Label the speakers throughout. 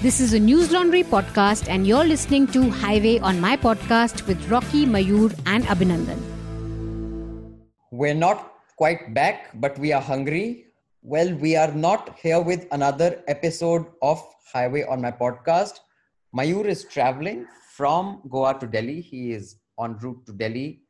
Speaker 1: This is a Newslaundry podcast, and you're listening to Highway on my podcast with Rocky, Mayur, and Abhinandan.
Speaker 2: We're not quite back, but we are hungry. Well, we are not here with another episode of Highway on my podcast. Mayur is traveling from Goa to Delhi. He is en route to Delhi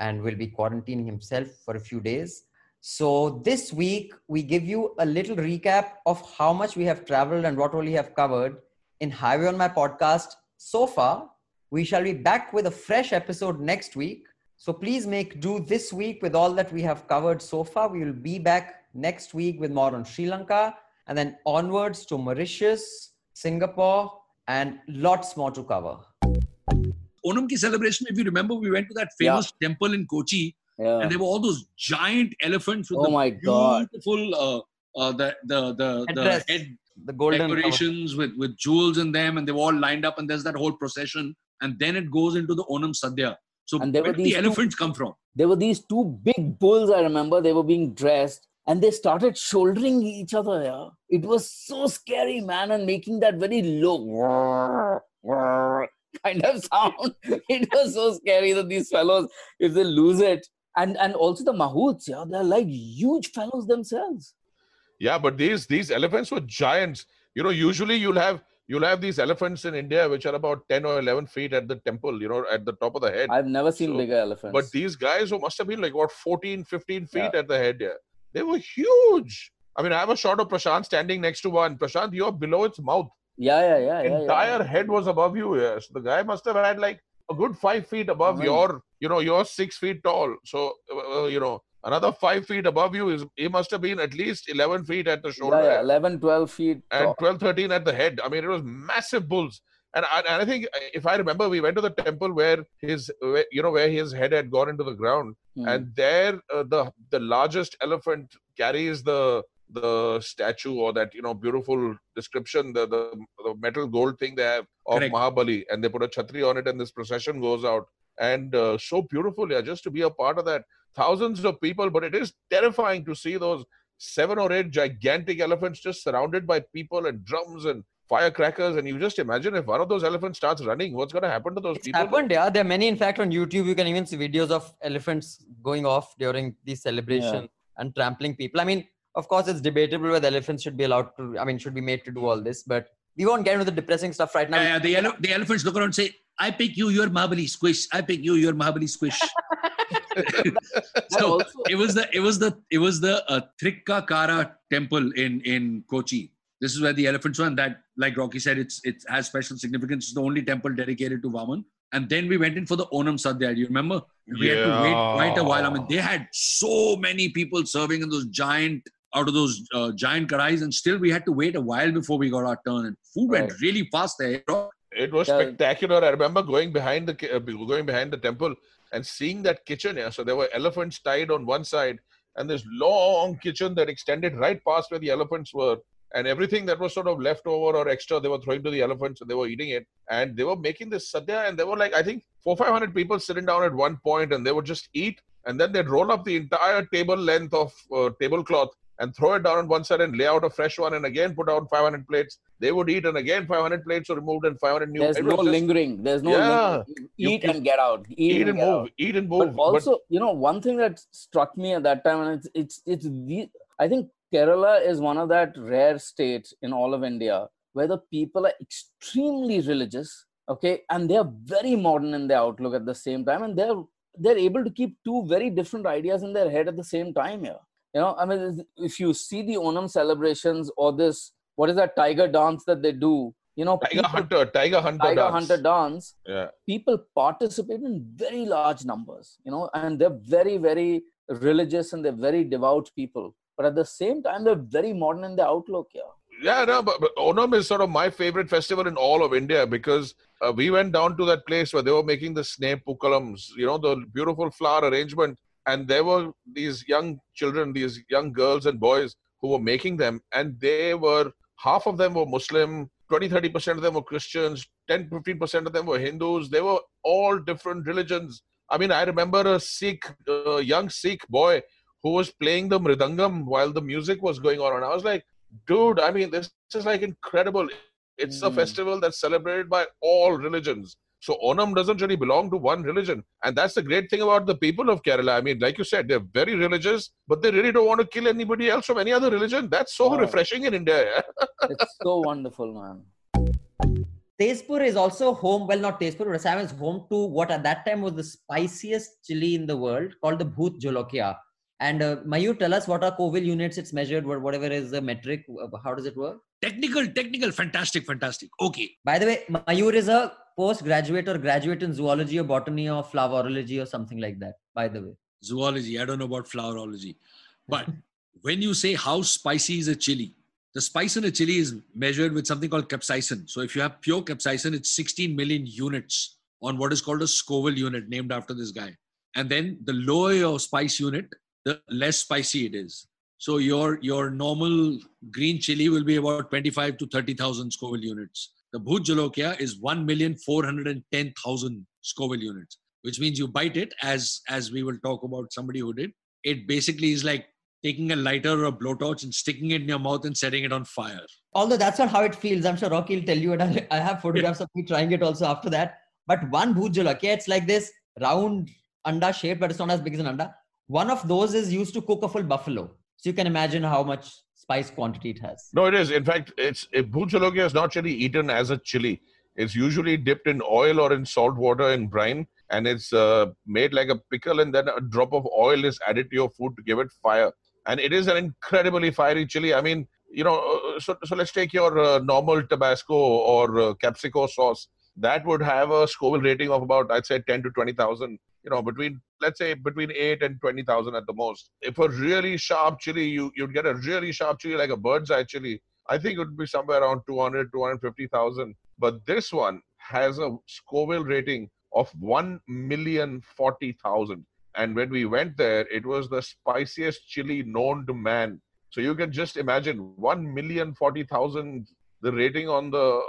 Speaker 2: and will be quarantining himself for a few days. So this week we give you a little recap of how much we have traveled and what all we have covered in Highway on my podcast so far. We shall be back with a fresh episode next week. So please make do this week with all that we have covered so far. We will be back next week with more on Sri Lanka and then onwards to Mauritius, Singapore, and lots more to cover.
Speaker 3: Onam ki celebration, if you remember, we went to that famous temple in Kochi
Speaker 4: Yeah.
Speaker 3: and there were all those giant elephants with
Speaker 4: Oh
Speaker 3: the
Speaker 4: my God.
Speaker 3: beautiful uh, uh, the the the, the head
Speaker 2: The golden cover.
Speaker 3: decorations with with jewels in them, and they were all lined up, and there's that whole procession, and then it goes into the Onam Sadhya. So
Speaker 4: And there
Speaker 3: where
Speaker 4: were
Speaker 3: did
Speaker 4: these
Speaker 3: the
Speaker 4: two-
Speaker 3: elephants come from?
Speaker 4: there were these two big bulls i remember they were being dressed and they started shouldering each other yeah. it was so scary man and making that very low whirr, whirr kind of sound it was so scary that these fellows if they lose it and and also the mahouts yeah they're like huge fellows themselves
Speaker 5: Yeah, but these these elephants were giants. You know, usually you'll have you'll have these elephants in India which are about 10 or 11 feet at the temple, you know, at the top of the head.
Speaker 4: i've never seen
Speaker 5: So-
Speaker 4: bigger elephants
Speaker 5: But these guys who must have been like what 14, 15 feet at the head. Yeah. They were huge. I mean, I have a shot of Prashant standing next to one. Prashant, you're below its mouth.
Speaker 4: yeah yeah yeah yeah,
Speaker 5: Entire
Speaker 4: yeah.
Speaker 5: head was above you. Yeah. So the guy must have had like a good five feet above
Speaker 4: Right.
Speaker 5: your, you know, you're six feet tall. So, uh, you know, another five feet above you is, he must have been at least 11 feet at the shoulder.
Speaker 4: yeah, yeah 11 12 feet
Speaker 5: and
Speaker 4: tall.
Speaker 5: 12 13 at the head i mean it was massive bulls and I, and I think uh, if i remember we went to the temple where his where, you know where his head had gone into the ground
Speaker 4: Hmm.
Speaker 5: and there uh, the the largest elephant carries the the statue or that you know beautiful description the the, the metal gold thing they have of
Speaker 3: Correct.
Speaker 5: mahabali and they put a chhatri on it and this procession goes out and uh, so beautiful yeah just to be a part of that thousands of people but it is terrifying to see those seven or eight gigantic elephants just surrounded by people and drums and firecrackers and you just imagine if one of those elephants starts running what's going to happen to those
Speaker 2: It's
Speaker 5: people
Speaker 2: happened, yeah. There are many, in fact, on YouTube. You can even see videos of elephants going off during the celebration and trampling people. I mean, of course, it's debatable whether elephants should be allowed to, I mean, should be made to do all this, but we won't get into the depressing stuff right now.
Speaker 3: Yeah, yeah, the, ele- the elephants look around and say, I pick you, you're Mahabali squish. I pick you, you're Mahabali squish. so it was the it was the it was the uh, Trikkakara temple in in Kochi. This is where the elephants were, and that, like Rocky said, it's it has special significance. It's the only temple dedicated to Vaman. And then we went in for the Onam Sadhya. Do you remember? We had to wait quite a while. I mean, they had so many people serving in those giant out of those uh, giant karais, and still we had to wait a while before we got our turn. And food went really fast there.
Speaker 5: it was
Speaker 4: Yeah.
Speaker 5: spectacular i remember going behind the uh, going behind the temple and seeing that kitchen yeah so there were elephants tied on one side and this long kitchen that extended right past where the elephants were and everything that was sort of left over or extra they were throwing to the elephants and they were eating it and they were making this sadhya and there were like i think four five hundred people sitting down at one point and they would just eat and then they'd roll up the entire table length of uh, tablecloth and throw it down on one side and lay out a fresh one and again put out 500 plates they would eat and again 500 plates were removed and 500 new
Speaker 4: there's no
Speaker 5: just
Speaker 4: lingering there's no
Speaker 5: Yeah.
Speaker 4: lingering. Eat and get out eat,
Speaker 5: eat
Speaker 4: and,
Speaker 5: and move
Speaker 4: out.
Speaker 5: eat and move
Speaker 4: but also you know one thing that struck me at that time and it's it's it's the, i think kerala is one of that rare states in all of india where the people are extremely religious okay and they're very modern in their outlook at the same time and they're they're able to keep two very different ideas in their head at the same time here you know i mean if you see the onam celebrations or this what is that tiger dance that they do you know
Speaker 5: tiger
Speaker 4: people-
Speaker 5: hunter tiger hunter
Speaker 4: tiger
Speaker 5: dance.
Speaker 4: hunter dance
Speaker 5: yeah
Speaker 4: people participate in very large numbers you know and they're very very religious and they're very devout people but at the same time they're very modern in their outlook yeah
Speaker 5: Yeah, no, but, but Onam is sort of my favorite festival in all of India because uh, we went down to that place where they were making the snake pukalams, you know, the beautiful flower arrangement. And there were these young children, these young girls and boys who were making them. And they were, half of them were Muslim, 20, 30% of them were Christians, 10, 15% of them were Hindus. They were all different religions. I mean, I remember a Sikh, uh, young Sikh boy who was playing the mridangam while the music was going on. And I was like, dude, I mean, this is like incredible. It's a
Speaker 4: Mm.
Speaker 5: festival that's celebrated by all religions. So Onam doesn't really belong to one religion. And that's the great thing about the people of Kerala. I mean, like you said, they're very religious, but they really don't want to kill anybody else from any other religion. That's so
Speaker 4: Wow.
Speaker 5: refreshing in India. yeah.
Speaker 4: it's so wonderful, man.
Speaker 2: Tezpur is also home, well, not Tezpur, but Assam is home to what at that time was the spiciest chili in the world called the Bhoot Jolokia. And uh, Mayur, tell us what are Scoville units it's measured, what- whatever is the metric, uh, how does it work?
Speaker 3: Technical, technical, fantastic, fantastic. Okay.
Speaker 2: By the way, Mayur is a postgraduate or graduate in zoology or botany or flowerology or something like that, by the way.
Speaker 3: Zoology. I don't know about flowerology. But when you say how spicy is a chili, the spice in a chili is measured with something called capsaicin. So if you have pure capsaicin, it's 16 million units on what is called a Scoville unit, named after this guy. And then the lower your spice unit, the less spicy it is. So your your normal green chili will be about 25 to 30,000 Scoville units. The Bhoot Jolokia is 1,410,000 Scoville units, which means you bite it as as we will talk about somebody who did. It basically is like taking a lighter or a blowtorch and sticking it in your mouth and setting it on fire.
Speaker 2: Although that's not how it feels. I'm sure Rocky will tell you, and I have photographs of me trying it also after that. But one Bhoot Jolokia, it's like this round anda shape, but it's not as big as an anda. One of those is used to cook a full buffalo. So you can imagine how much spice quantity it has.
Speaker 5: No, it is. In fact, it's Bhoot Jolokia is not really eaten as a chili. It's usually dipped in oil or in salt water in brine, and it's uh, made like a pickle, and then a drop of oil is added to your food to give it fire. And it is an incredibly fiery chili. I mean, you know, uh, so, so let's take your uh, normal Tabasco or uh, capsico sauce. That would have a Scoville rating of about, I'd say, 10 to 20,000. You know, between let's say between eight and 20,000 at the most. If a really sharp chili, you you'd get a really sharp chili like a bird's eye chili. I think it would be somewhere around 200, 250,000. But this one has a Scoville rating of 1 million 40,000. And when we went there, it was the spiciest chili known to man. So you can just imagine 1 million 40,000, the rating on the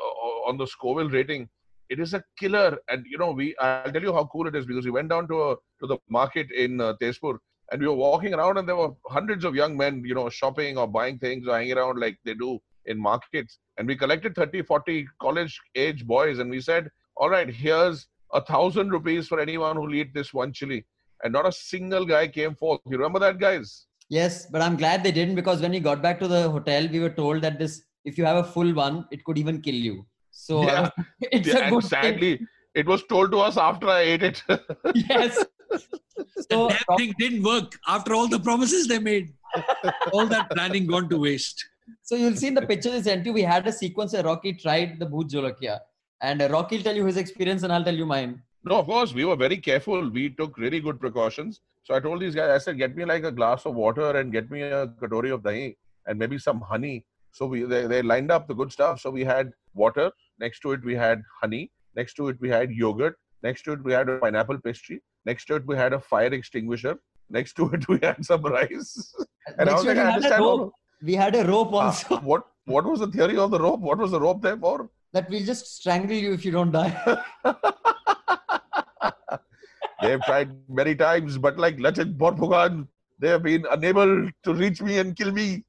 Speaker 5: on the Scoville rating. It is a killer. And you know, we I'll tell you how cool it is because we went down to a to the market in uh, Tezpur and we were walking around and there were hundreds of young men, you know, shopping or buying things or hanging around like they do in markets. And we collected 30, 40 college age boys and we said, all right, here's a thousand rupees for anyone who'll eat this one chili. And not a single guy came forth. You remember that, guys?
Speaker 2: Yes, but I'm glad they didn't because when we got back to the hotel, we were told that this, if you have a full one, it could even kill you. So
Speaker 5: Yeah.
Speaker 2: it's
Speaker 5: Yeah,
Speaker 2: a
Speaker 5: and
Speaker 2: good thing.
Speaker 5: sadly, it was told to us after I ate it.
Speaker 2: Yes.
Speaker 3: The
Speaker 2: So,
Speaker 3: damn thing didn't work after all the promises they made. all that planning gone to waste.
Speaker 2: so you'll see in the picture they sent you, we had a sequence where Rocky tried the Bhoot Jolokia. And uh, Rocky will tell you his experience and I'll tell you mine.
Speaker 5: No, of course, we were very careful. We took really good precautions. So I told these guys, I said, get me like a glass of water and get me a katori of dahi and maybe some honey. So we they, they lined up the good stuff. So we had water. Next to it, we had honey. Next to it, we had yogurt. Next to it, we had a pineapple pastry. Next to it, we had a fire extinguisher. Next to it, we had some rice. And I was like,
Speaker 2: we
Speaker 5: I
Speaker 2: had a
Speaker 5: understand.
Speaker 2: rope.
Speaker 5: all-
Speaker 2: We had a rope
Speaker 5: Ah,
Speaker 2: also
Speaker 5: what what was the theory of the rope? What was the rope there for?
Speaker 2: that will just strangle you if you don't die.
Speaker 5: They've tried many times, but like Lachit Borphukan, they have been unable to reach me and kill me.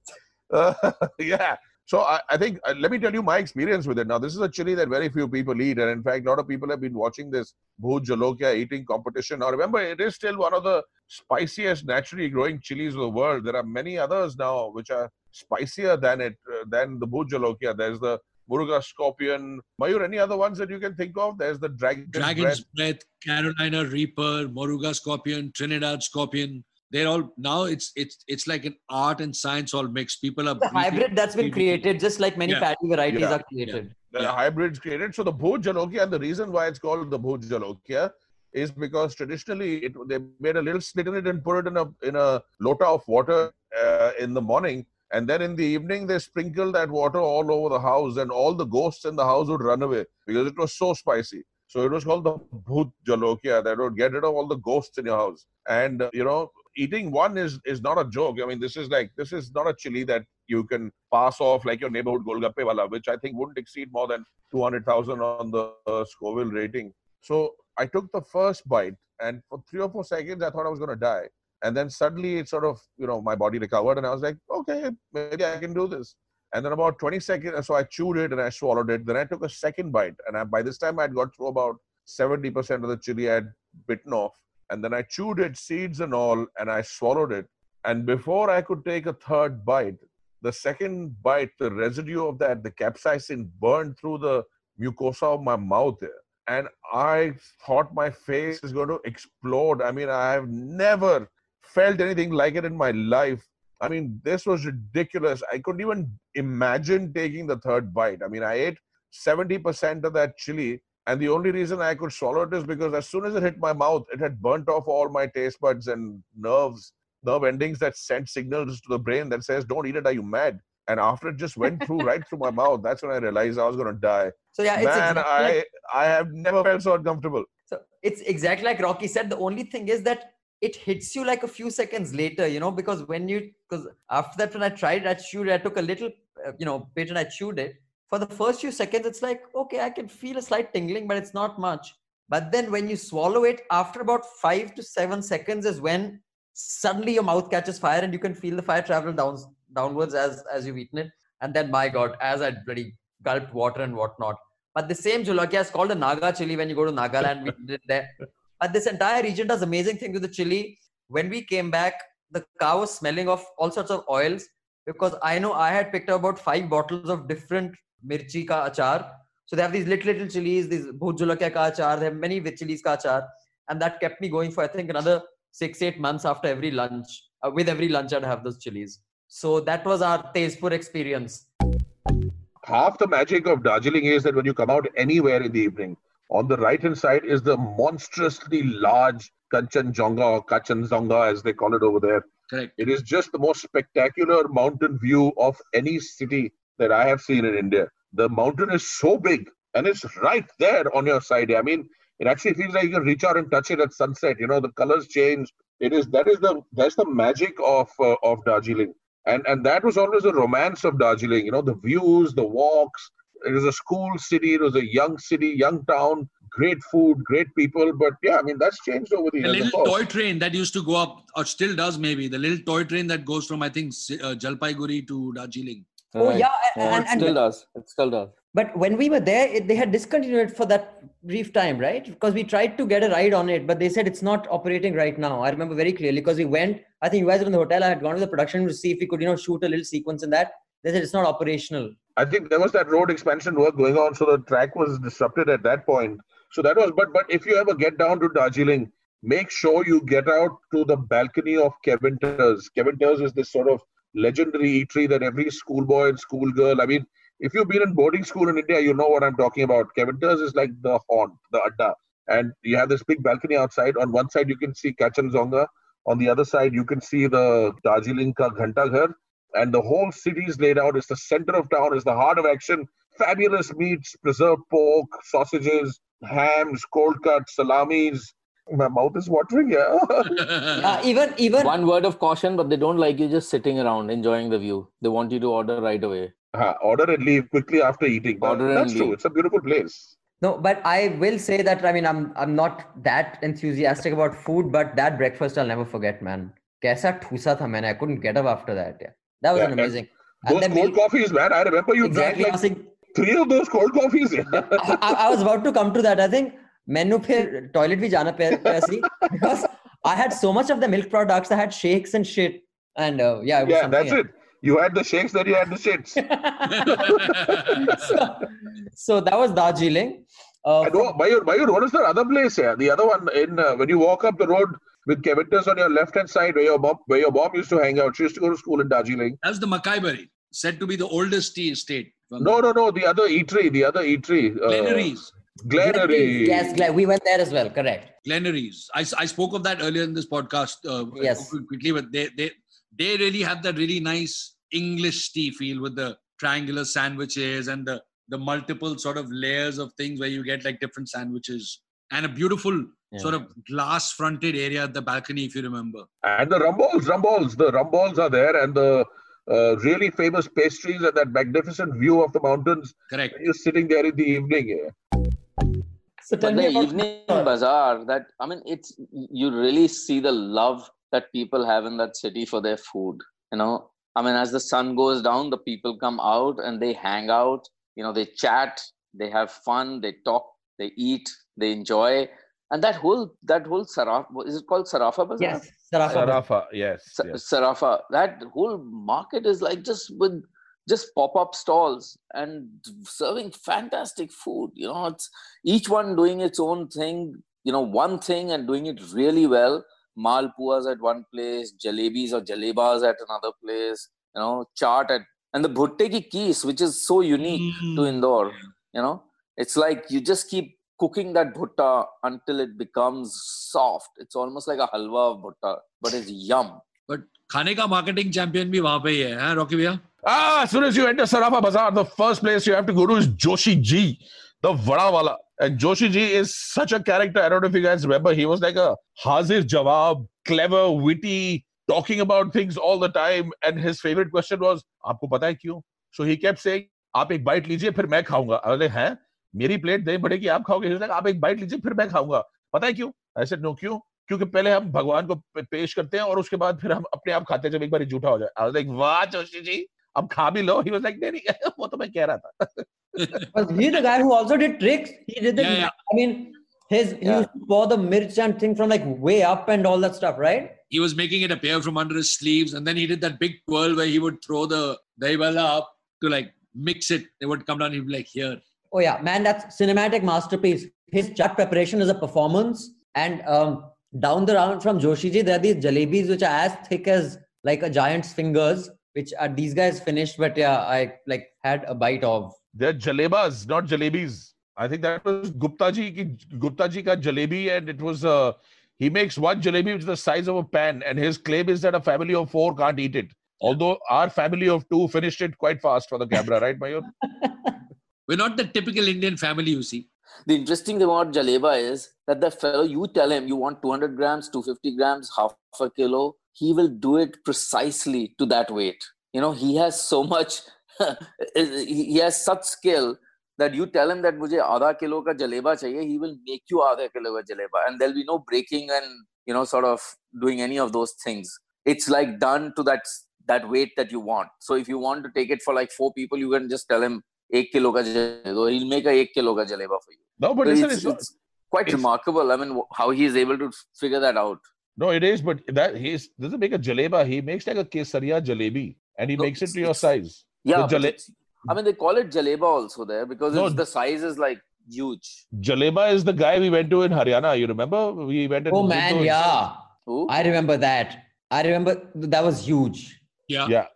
Speaker 5: Uh, yeah. So I, I think, uh, let me tell you my experience with it. Now, this is a chili that very few people eat. And in fact, a lot of people have been watching this Bhoot Jolokia eating competition. Now, remember, it is still one of the spiciest naturally growing chilies of the world. There are many others now which are spicier than it, uh, than the Bhoot Jolokia. There's the Moruga Scorpion. Mayur, any other ones that you can think of? There's the Dragon
Speaker 3: Dragon's Breath, Carolina Reaper, Moruga Scorpion, Trinidad Scorpion. They're all now it's it's it's like an art and science all mixed. People are
Speaker 2: the hybrid that's been created, just like many
Speaker 3: Yeah.
Speaker 2: fatty varieties
Speaker 5: Yeah.
Speaker 2: are created.
Speaker 5: the
Speaker 3: Yeah.
Speaker 5: hybrids created. So the Bhoot Jolokia, and the reason why it's called the Bhoot Jolokia is because traditionally it, they made a little slit in it and put it in a in a lota of water uh, in the morning, and then in the evening they sprinkled that water all over the house, and all the ghosts in the house would run away because it was so spicy. So it was called the Bhoot Jolokia that would get rid of all the ghosts in your house. And uh, you know, eating one is is not a joke. I mean, this is like this is not a chili that you can pass off like your neighborhood Golgappe wala, which I think wouldn't exceed more than 200,000 on the uh, Scoville rating. So I took the first bite, and for three or four seconds, I thought I was going to die. And then suddenly, it sort of, you know, my body recovered, and I was like, okay, maybe I can do this. And then about 20 seconds, so I chewed it and I swallowed it. Then I took a second bite, and I, by this time I'd got through about 70% of the chili I'd bitten off. And then I chewed it, seeds and all, and I swallowed it. And before I could take a third bite, the second bite, the residue of that, the capsaicin burned through the mucosa of my mouth. And I thought my face is going to explode. I mean, I have never felt anything like it in my life. I mean, this was ridiculous. I couldn't even imagine taking the third bite. I mean, I ate 70% of that chili, and the only reason I could swallow it is because as soon as it hit my mouth, it had burnt off all my taste buds and nerves, nerve endings that sent signals to the brain that says, Don't eat it, are you mad? And after it just went through right through my mouth, that's when I realized I was going to die.
Speaker 2: So yeah, it's
Speaker 5: Man,
Speaker 2: exactly
Speaker 5: I,
Speaker 2: like,
Speaker 5: I have never felt so uncomfortable.
Speaker 2: so it's exactly like Rocky said. The only thing is that it hits you like a few seconds later, you know, because when you because after that when I tried, I chewed, I took a little, uh, you know, bit and I chewed it. For the first few seconds, it's like okay, I can feel a slight tingling, but it's not much. But then when you swallow it, after about five to seven seconds is when suddenly your mouth catches fire and you can feel the fire travel down downwards as as you've eaten it. And then my God, as I bloody gulped water and whatnot. But the same Jolokia is called a Naga chili when you go to Nagaland. We did it there. But this entire region does amazing things with the chili. When we came back, the car was smelling of all sorts of oils because I know I had picked up about five bottles of different mirchi ka achar. So they have these little little chilies, these bhut jolokia ka achar. They have many with chilies ka achar, and that kept me going for I think another six eight months after every lunch. Uh, with every lunch, I'd have those chilies. So that was our Tezpur experience.
Speaker 5: half the magic of Darjeeling is that when you come out anywhere in the evening, on the right hand side is the monstrously large Kanchenjunga or Kachanjunga as they call it over there.
Speaker 3: Correct.
Speaker 5: It is just the most spectacular mountain view of any city that I have seen in India. The mountain is so big and it's right there on your side. I mean, it actually feels like you can reach out and touch it at sunset. You know, the colors change. It is that is the that's the magic of uh, of Darjeeling and and that was always the romance of Darjeeling. You know, the views, the walks. It was a school city. It was a young city, young town. Great food, great people. But yeah, I mean that's changed over the
Speaker 3: The
Speaker 5: years. of
Speaker 3: little toy train that used to go up, or still does maybe, the little toy train that goes from, I think, uh, Jalpaiguri to Darjeeling.
Speaker 2: Oh
Speaker 4: Right.
Speaker 2: yeah, and,
Speaker 4: it
Speaker 2: and
Speaker 4: still does. It still does.
Speaker 2: But when we were there, it, they had discontinued it for that brief time, right? Because we tried to get a ride on it, but they said it's not operating right now. I remember very clearly because we went. I think you guys were in the hotel. I had gone to the production to see if we could, you know, shoot a little sequence in that. They said it's not operational.
Speaker 5: I think there was that road expansion work going on, so the track was disrupted at that point. So that was, but but if you ever get down to Darjeeling, make sure you get out to the balcony of Keventers. Kevin Ters is this sort of legendary eatery that every schoolboy and schoolgirl. I mean, if you've been in boarding school in India, you know what I'm talking about. Keventers is like the haunt, the adda, and you have this big balcony outside. On one side, you can see Kachanjunga. On the other side, you can see the Darjeeling ka Ghanta Ghar and the whole city is laid out. It's the center of town. It's the heart of action. Fabulous meats, preserved pork, sausages, hams, cold cuts, salamis. My mouth is watering. Yeah.
Speaker 2: Uh, even even
Speaker 4: One word of caution, but they don't like you just sitting around enjoying the view. They want you to order right away.
Speaker 5: Uh, order and leave quickly after eating. But
Speaker 4: Order and
Speaker 5: That's true. It's a beautiful place.
Speaker 2: no, but I will say that I mean I'm I'm not that enthusiastic about food, but that breakfast I'll never forget, man. Kaisa thusa tha maine. I couldn't get up after that. Yeah, that was
Speaker 5: Yeah,
Speaker 2: an
Speaker 5: and
Speaker 2: amazing.
Speaker 5: Those
Speaker 2: then
Speaker 5: cold
Speaker 2: we'll-
Speaker 5: coffees, man. I remember you
Speaker 2: exactly.
Speaker 5: Drank like
Speaker 2: saying,
Speaker 5: three of those cold coffees.
Speaker 2: I, I I was about to come to that. I think ਮੈਨੂੰ ਫਿਰ toilet ਵੀ ਜਾਣਾ ਪਿਆ ਸੀ because I had so much of the milk products. I had shakes and shit. And uh, yeah,
Speaker 5: yeah, that's it. You had the shakes, then you had the shits.
Speaker 2: so, that was Darjeeling. Uh,
Speaker 5: and oh, Mayur, what is the other place here? The other one in uh, when you walk up the road with Keventers on your left hand side, where your mom, where your mom used to hang out. She used to go to school in Darjeeling.
Speaker 3: That's the Makaibari, said to be the oldest tea estate.
Speaker 5: No, no, no. The other eatery, the other eatery. Uh, Glenary's.
Speaker 2: Yes, Glen- we went there as well. Correct.
Speaker 3: Glenary's. I, I spoke of that earlier in this podcast. Uh,
Speaker 2: Yes.
Speaker 3: Quickly, but they, they they really have that really nice English tea feel with the triangular sandwiches and the the multiple sort of layers of things where you get like different sandwiches and a beautiful
Speaker 4: Yeah.
Speaker 3: sort of glass fronted area at the balcony, if you remember.
Speaker 5: And the rumballs, rumballs. The rumballs are there, and the uh, really famous pastries and that magnificent view of the mountains.
Speaker 3: Correct.
Speaker 5: You're sitting there in the evening. Yeah.
Speaker 2: So tell
Speaker 4: But
Speaker 2: me
Speaker 4: the
Speaker 2: about
Speaker 4: evening bazaar, that I mean, it's you really see the love that people have in that city for their food. You know, I mean, as the sun goes down, the people come out and they hang out. You know, they chat, they have fun, they talk, they eat, they enjoy. And that whole that whole Saraf is it called Sarafa Bazaar?
Speaker 2: Yes, Sarafa.
Speaker 5: Sarafa, yes.
Speaker 4: Sa-
Speaker 5: yes.
Speaker 4: Sarafa. That whole market is like just with just pop-up stalls and serving fantastic food. You know, it's each one doing its own thing. You know, one thing and doing it really well. Malpuas at one place, jalebis or jalebas at another place. You know, chaat at and the bhutte ki kees, which is so unique to
Speaker 3: Mm.
Speaker 4: Indore. You know, it's like you just keep cooking that bhutta until it becomes soft. It's almost like a halwa of bhutta, but it's yum.
Speaker 3: But खाने का marketing champion भी वहाँ पे ही है, हैं, Rocky भैया?
Speaker 5: Ah, as soon as you enter Sarafa Bazaar, the first place you have to go to is Joshi Ji, the Vada Wala. And Joshi Ji is such a character. I don't know if you guys remember. He was like a Hazir Jawab, clever, witty, talking about things all the time. And his favorite question was, आपको पता है क्यों? So he kept saying, आप एक bite लीजिए फिर मैं खाऊंगा. I was like, हैं? मेरी प्लेट दही बड़े की आप खाओगे? He was like, आप एक बाइट लीजिए फिर मैं खाऊंगा. पता है क्यों? I said, no, क्यों? क्योंकि पहले हम भगवान को पे- पेश करते हैं और उसके बाद फिर हम अपने आप खाते हैं जब एक बार झूठा हो जाए. I was like, वाह जोशी जी, अब खा भी लो. He was like, नहीं नहीं, वो तो मैं कह रहा था.
Speaker 2: Was he the guy who also did tricks? He did the.
Speaker 3: Yeah, yeah.
Speaker 2: I mean, his he
Speaker 4: Yeah.
Speaker 2: used to pour the mirch and thing from like way up and all that stuff, right?
Speaker 3: He was making it appear from under his sleeves, and then he did that big twirl where he would throw the dahiwala up to like mix it. It would come down. He'd be like, "Here."
Speaker 2: Oh yeah, man, that's cinematic masterpiece. His chat preparation is a performance. And um, down the round from Joshiji, there are these jalebis which are as thick as like a giant's fingers, which are these guys finished, but yeah, I like had a bite of.
Speaker 5: They're jalebas, not jalebis. I think that was Gupta ji ki Gupta ji ka jalebi, and it was uh, he makes one jalebi which is the size of a pan, and his claim is that a family of four can't eat it. Although our family of two finished it quite fast for the camera, right, Mayur?
Speaker 3: We're not the typical Indian family, you see.
Speaker 4: The interesting thing about jaleba is that the fellow, you tell him you want 200 grams, 250 grams, half a kilo, he will do it precisely to that weight. You know, he has so much, he has such skill that you tell him that mujhe aadha kilo ka jaleba chahiye, he will make you aadha kilo ka jaleba, and there'll be no breaking and you know, sort of doing any of those things. It's like done to that that weight that you want. So if you want to take it for like four people, you can just tell him eight kilo ka jaleba. He'll make a eight kilo ka jaleba for you.
Speaker 5: No, but
Speaker 4: so
Speaker 5: listen,
Speaker 4: it's,
Speaker 5: it's,
Speaker 4: it's quite
Speaker 5: it's,
Speaker 4: remarkable. I mean, how he is able to figure that out
Speaker 5: no, it is, but that he doesn't make a jaleba. He makes like a kesaria jalebi, and he
Speaker 4: No,
Speaker 5: makes it to your size.
Speaker 4: Yeah,
Speaker 5: The jale-
Speaker 4: I mean, they call it jaleba also there because
Speaker 5: No,
Speaker 4: it's, the size is like huge.
Speaker 5: Jaleba is the guy we went to in Haryana. You remember? We went. and
Speaker 2: Oh man,
Speaker 5: those-
Speaker 2: yeah,
Speaker 4: Who?
Speaker 2: I remember that. I remember that was huge.
Speaker 3: Yeah.
Speaker 5: Yeah.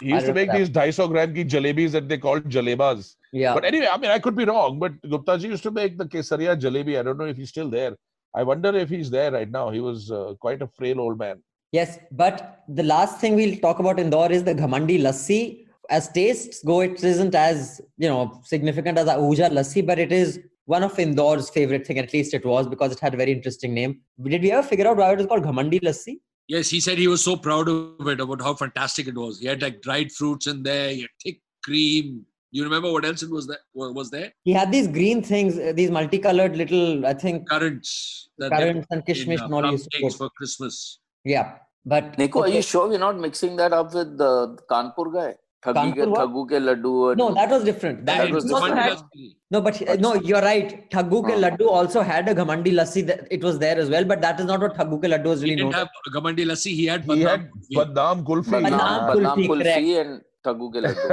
Speaker 5: He used
Speaker 2: I
Speaker 5: to make
Speaker 2: remember
Speaker 5: these 250 gram ki jalebis that they called jalebas.
Speaker 2: Yeah,
Speaker 5: But anyway, I mean, I could be wrong, but Gupta ji used to make the kesaria jalebi. I don't know if he's still there. I wonder if he's there right now. He was uh, quite a frail old man.
Speaker 2: yes. But the last thing we'll talk about in Indore is the Ghamandi Lassi. As tastes go, it isn't as you know significant as Ahuja Lassi, but it is one of Indore's favorite thing. At least it was because it had a very interesting name. Did we ever figure out why it was called Ghamandi Lassi?
Speaker 3: Yes, he said he was so proud of it, about how fantastic it was. He had like dried fruits in there, he had thick cream. You remember what else it was that was there?
Speaker 2: He had these green things, uh, these multicolored little, I think,
Speaker 3: Currants. that
Speaker 2: currants and
Speaker 3: put in,
Speaker 2: kishmish
Speaker 3: uh,
Speaker 2: and all he
Speaker 3: plum
Speaker 2: used to
Speaker 3: cakes for Christmas.
Speaker 2: Yeah, but
Speaker 4: Niku, are you sure we're not mixing that up with the Kanpur guy? Thuggi ke,
Speaker 2: Kanpur what?
Speaker 4: Ke laddu.
Speaker 2: No, that was different.
Speaker 4: That was different.
Speaker 2: had- No, but he- no, you're right. Thaggu ke
Speaker 4: Huh.
Speaker 2: laddu also had a Ghamandi lassi. That it was there as well, but that is not what Thaggu ke laddu was
Speaker 3: He
Speaker 2: really
Speaker 3: didn't
Speaker 2: known.
Speaker 3: have Ghamandi Lassi, he had
Speaker 5: He had
Speaker 3: Badam.
Speaker 5: Badam Kulfi.
Speaker 4: Badam,
Speaker 2: Badam
Speaker 4: Badam
Speaker 2: kulfi,
Speaker 4: kulfi and Thaggu ke laddu.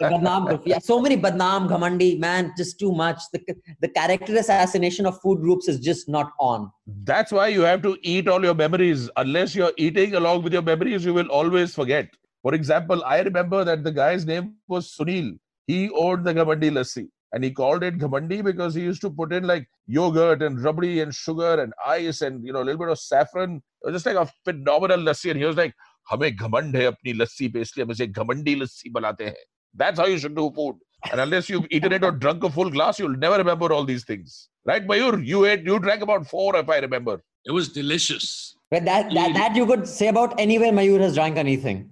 Speaker 2: Badnam Kulfi. Yeah, so many Badnam, Ghamandi, man, just too much. The, the character assassination of food groups is just not on.
Speaker 5: That's why you have to eat all your memories. Unless you're eating along with your memories, you will always forget. For example, I remember that the guy's name was Sunil. He owned the Ghamandi Lassi. And he called it Ghamandi because he used to put in like yogurt and rabdi and sugar and ice and you know a little bit of saffron. It was just like a phenomenal lassi. And he was like, हमें घमंड है अपनी लस्सी पे इसलिए हम इसे घमंडी लस्सी बनाते हैं. That's how you should do food. And unless you've eaten it or drunk a full glass, you'll never remember all these things. Right, Mayur? You ate, you drank about four, if I remember.
Speaker 3: It was delicious.
Speaker 2: But that, that, that you could say about anywhere Mayur has drank anything.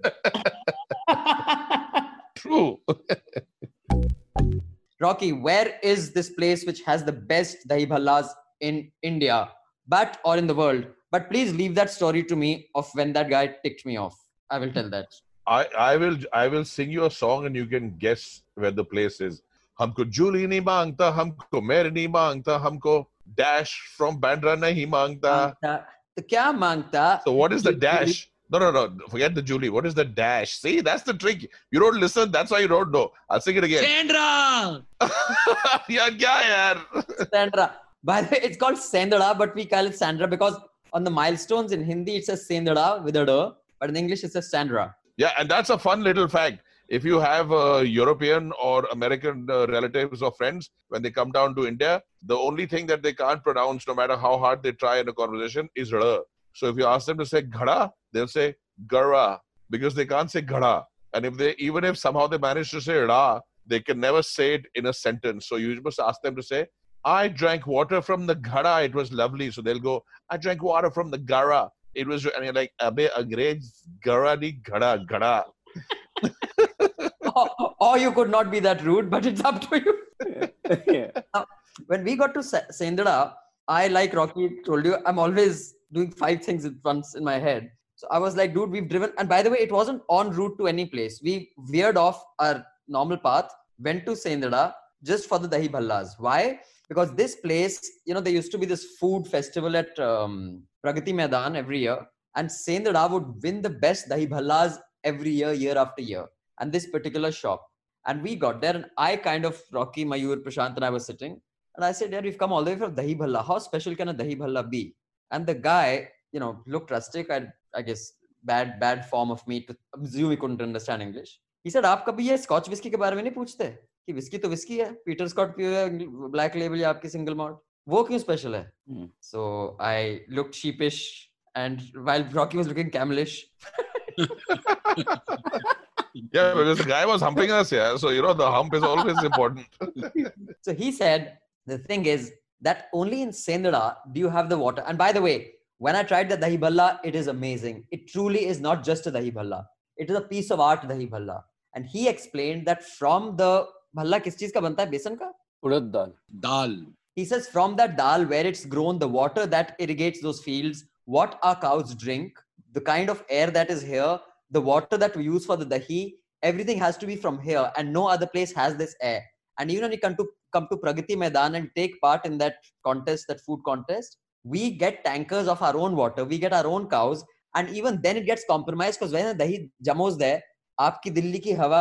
Speaker 5: True.
Speaker 2: Rocky, where is this place which has the best dahi bhallas in India, but or in the world? But please leave that story to me of when that guy ticked me off. I will tell that.
Speaker 5: I I will I will sing you a song and you can guess where the place is. हमको Julie नहीं मांगता हमको मेरे नहीं मांगता हमको dash from Bandra नहीं मांगता.
Speaker 2: मांगता तो क्या मांगता
Speaker 5: So what is the dash? No, no, no. Forget the Julie. What is the dash? See, that's the trick. You don't listen. That's why you don't know. I'll sing it again.
Speaker 3: Sandra!
Speaker 5: यार क्या यार?
Speaker 2: Sandra. By the way, it's called Sandra, but we call it Sandra because on the milestones in Hindi it says Sandra with a D, but in English it says Sandra.
Speaker 5: Yeah, and that's a fun little fact. If you have uh, European or American uh, relatives or friends, when they come down to India, the only thing that they can't pronounce, no matter how hard they try in a conversation, is R. So if you ask them to say ghada, they'll say gara because they can't say ghada. And if they, even if somehow they manage to say ra, they can never say it in a sentence. So you must ask them to say, I drank water from the ghada. It was lovely. So they'll go, I drank water from the gara. It was, and you're like, Abe Angrez gara di ghada ghada.
Speaker 2: or, or you could not be that rude, but it's up to you.
Speaker 4: yeah.
Speaker 2: Uh, when we got to Sa- Sandra, I like Rocky told you, I'm always doing five things at once in my head. So I was like, dude, we've driven. And by the way, it wasn't en route to any place. We veered off our normal path, went to Sandra just for the Dahi Bhallas. Why? Because this place, you know, there used to be this food festival at um, Pragati Maidan every year. And Sandra would win the best Dahi Bhallas every year, year after year. And this particular shop. And we got there, and I kind of, Rocky, Mayur, Prashant, and I was sitting. And I said, Yeah, we've come all the way from Dahi Bhalla. How special can a Dahi Bhalla be? And the guy, you know, looked rustic. I, I guess bad, bad form of me to assume he couldn't understand English. He said, आप कभी ये scotch whisky के बारे में नहीं पूछते कि whisky तो विस्की है पीटर स्कॉट पियो है ब्लैक लेबल या आपकी सिंगल मॉल्ट वो क्यों स्पेशल है
Speaker 4: Hmm.
Speaker 2: so I looked sheepish, and while Rocky was looking camelish,
Speaker 5: Yeah, because the guy was humping us, yeah. So, you know, the hump is always important.
Speaker 2: so he said the thing is that only in Sendra do you have the water. And by the way, when I tried the dahi bhalla, it is amazing. It truly is not just a dahi bhalla. It is a piece of art dahi bhalla. And he explained that from the bhalla किस चीज का बनता है बेसन का
Speaker 4: Urad dal.
Speaker 3: Dal.
Speaker 2: He says from that dal where it's grown, the water that irrigates those fields, what our cows drink, the kind of air that is here, the water that we use for the dahi, everything has to be from here, and no other place has this air. And even when you come to come to Pragati Maidan and take part in that contest, that food contest, we get tankers of our own water, we get our own cows, and even then it gets compromised because when the dahi jamos there, आपकी दिल्ली की हवा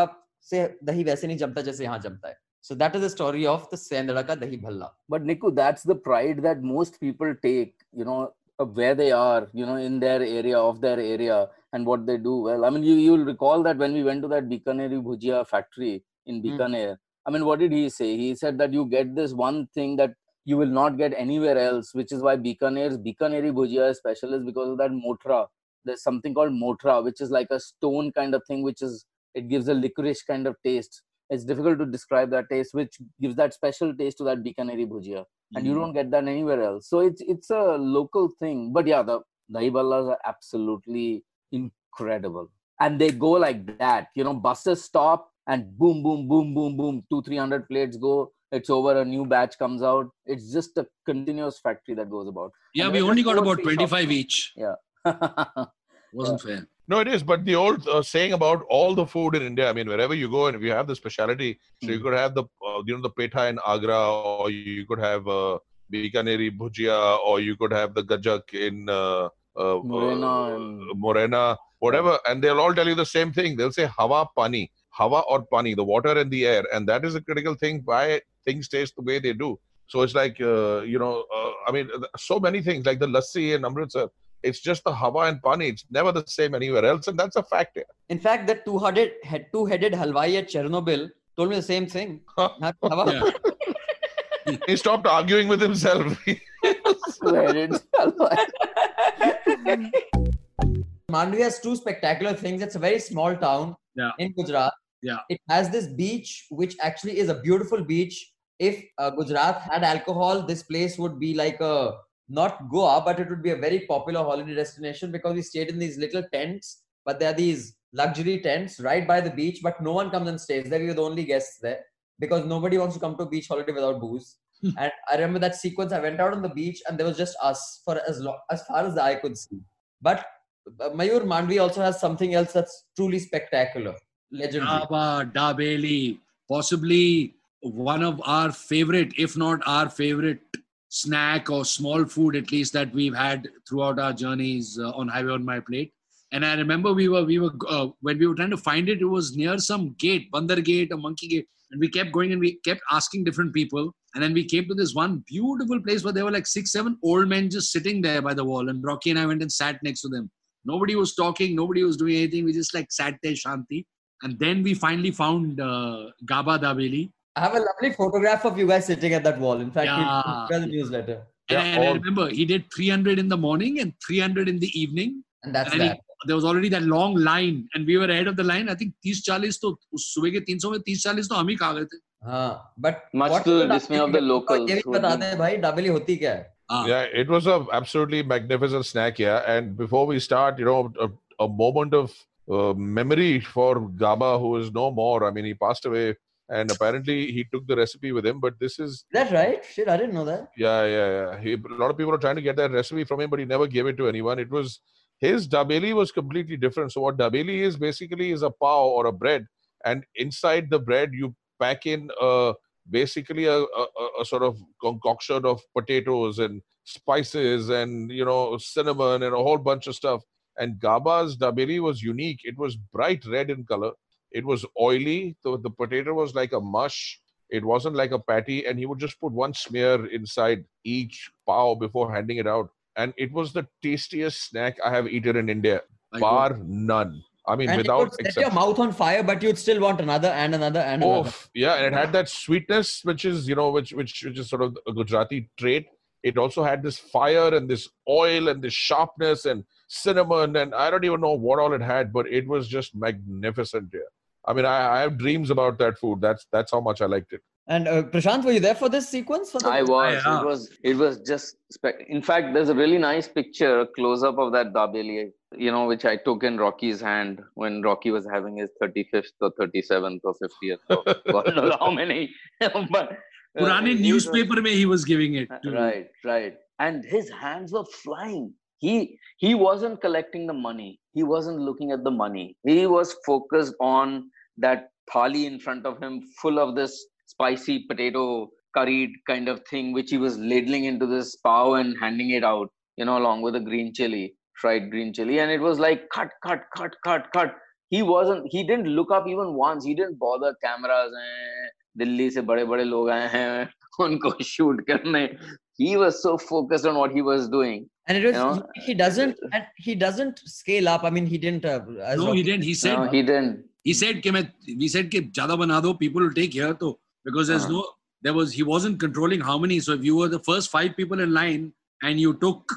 Speaker 2: से दही वैसे नहीं जमता जैसे यहाँ जमता है. So that is the story of the Sendra ka dahi bhalla.
Speaker 4: But Niku, that's the pride that most people take, you know, where they are, you know, in their area, of their area, and what they do well. I mean, you you'll recall that when we went to that Bikaneri Bhujia factory in
Speaker 2: Hmm.
Speaker 4: Bikaner. I mean, what did he say? He said that you get this one thing that you will not get anywhere else, which is why Bikaner's Bikaneri Bhujia is special, is because of that motra. There's something called motra, which is like a stone kind of thing, which is it gives a licorice kind of taste. It's difficult to describe that taste, which gives that special taste to that Bikaneri Bhujia and you
Speaker 3: Mhm.
Speaker 4: don't get that anywhere else. So it's it's a local thing. But yeah, the dahi ballas are absolutely incredible, and they go like that. You know, buses stop and boom, boom, boom, boom, boom. Two, three hundred plates go. It's over. A new batch comes out. It's just a continuous factory that goes about.
Speaker 3: Yeah, we only got about
Speaker 4: three shops
Speaker 3: 25 each.
Speaker 4: Yeah.
Speaker 3: Wasn't fair.
Speaker 5: No, it is. But the old uh, saying about all the food in India, I mean, wherever you go and if you have the speciality, so you
Speaker 4: Mm.
Speaker 5: could have the, uh, you know, the petha in Agra, or you could have uh, Bikaneri bhujia, or you could have the gajak in uh, uh,
Speaker 4: Morena
Speaker 5: uh,
Speaker 4: and-
Speaker 5: Morena, whatever. And they'll all tell you the same thing. They'll say hawa pani, hawa or pani, the water and the air. And that is a critical thing why things taste the way they do. So it's like, uh, you know, uh, I mean, so many things like the lassi in Amritsar. It's just the hawa and pani. It's never the same anywhere else, and that's a fact. here.
Speaker 2: In fact, that two-headed, head, two-headed halwai at Chernobyl told me the same thing. Have- have
Speaker 3: Yeah.
Speaker 5: he stopped arguing with himself.
Speaker 4: Two-headed halwa.
Speaker 2: Mandvi has two spectacular things. It's a very small town
Speaker 3: Yeah.
Speaker 2: in Gujarat.
Speaker 3: Yeah.
Speaker 2: It has this beach, which actually is a beautiful beach. If uh, Gujarat had alcohol, this place would be like a not Goa, but it would be a very popular holiday destination because we stayed in these little tents. But there are these luxury tents right by the beach, but no one comes and stays there. We were the only guests there because nobody wants to come to a beach holiday without booze. and I remember that sequence. I went out on the beach and there was just us for as long as far as the eye could see. But uh, Mayur Mandvi also has something else that's truly spectacular, legendary.
Speaker 3: Daba, Dabeli, possibly one of our favorite, if not our favorite snack or small food at least that we've had throughout our journeys uh, on Highway on My Plate. And I remember we were we were uh, when we were trying to find it, it was near some gate, Bandar Gate, a monkey gate, and we kept going and we kept asking different people. And then we came to this one beautiful place where there were like six, seven old men just sitting there by the wall. And Rocky and I went and sat next to them. Nobody was talking, nobody was doing anything. We just like sat there, Shanti. And then we finally found uh, Gaba Dabeli.
Speaker 2: I have a lovely photograph of you guys sitting at that wall. In fact,
Speaker 3: Yeah.
Speaker 2: it's in the newsletter.
Speaker 3: And,
Speaker 5: Yeah,
Speaker 3: and I
Speaker 5: all-
Speaker 3: remember he did 300 in the morning and 300 in the evening.
Speaker 2: And that's
Speaker 3: And he-
Speaker 2: that.
Speaker 3: there was already that long line and we were ahead of the line. I think 30-40 तो उस सुबह के 300 में 30-40 तो हम ही खा गए थे.
Speaker 2: हाँ, but
Speaker 4: Much
Speaker 2: what
Speaker 4: to
Speaker 2: is
Speaker 4: the dismay of the
Speaker 2: dabeli?
Speaker 4: locals
Speaker 2: ये भी
Speaker 4: who had
Speaker 2: बता
Speaker 4: been-
Speaker 2: दे भाई dabeli होती क्या है?
Speaker 3: Ah.
Speaker 5: Yeah, it was a absolutely magnificent snack. Yeah, and before we start, you know, a, a moment of uh, memory for Gaba, who is no more. I mean, he passed away, and apparently he took the recipe with him. But this is,
Speaker 2: that right? Shit, I didn't know that.
Speaker 5: yeah, yeah, yeah. He, a lot of people are trying to get that recipe from him, but he never gave it to anyone. It was his dabeli was completely different. So what dabeli is basically is a pav or a bread, and inside the bread you pack in uh, basically a, a, a- a sort of concoction of potatoes and spices and you know cinnamon and a whole bunch of stuff. And Gaba's dabeli was unique. It was bright red in color. It was oily. The, the potato was like a mush. It wasn't like a patty, and he would just put one smear inside each pav before handing it out. And it was the tastiest snack I have eaten in India,
Speaker 3: Like,
Speaker 5: bar none. I mean,
Speaker 2: And it
Speaker 5: without
Speaker 2: would set your mouth on fire, but you'd still want another and another and another.
Speaker 5: Oh, yeah, and it had that sweetness, which is you know, which which which is sort of a Gujarati trait. It also had this fire and this oil and this sharpness and cinnamon and I don't even know what all it had, but it was just magnificent. Yeah, I mean, I, I have dreams about that food. That's that's how much I liked it.
Speaker 2: And uh, Prashant, were you there for this sequence? For the-
Speaker 4: I was.
Speaker 3: Yeah.
Speaker 4: It was. It was just. Spe- in fact, there's a really nice picture, a close up of that dabeli, you know, which I took in Rocky's hand when Rocky was having his 35th or 37th or 50th. Or, God knows how many. but uh, Purane
Speaker 3: newspaper was, he was giving it. To.
Speaker 4: Right, right. And his hands were flying. He he wasn't collecting the money. He wasn't looking at the money. He was focused on that thali in front of him full of this spicy potato curried kind of thing which he was ladling into this pav and handing it out you know along with a green chili fried green chili. And it was like cut cut cut cut cut. He wasn't he didn't look up even once. He didn't bother cameras eh, Delhi से बड़े बड़े लोग आए हैं उनको shoot करने he was so focused on what he was doing
Speaker 2: and it was
Speaker 4: you know?
Speaker 2: he doesn't he doesn't scale up. I mean he didn't uh,
Speaker 3: no he didn't. He said
Speaker 4: no, he didn't
Speaker 3: he hmm. said main, we said ke jada bana do, people will take here to because there's
Speaker 4: uh-huh.
Speaker 3: no there was he wasn't controlling how many. So if you were the first five people in line and you took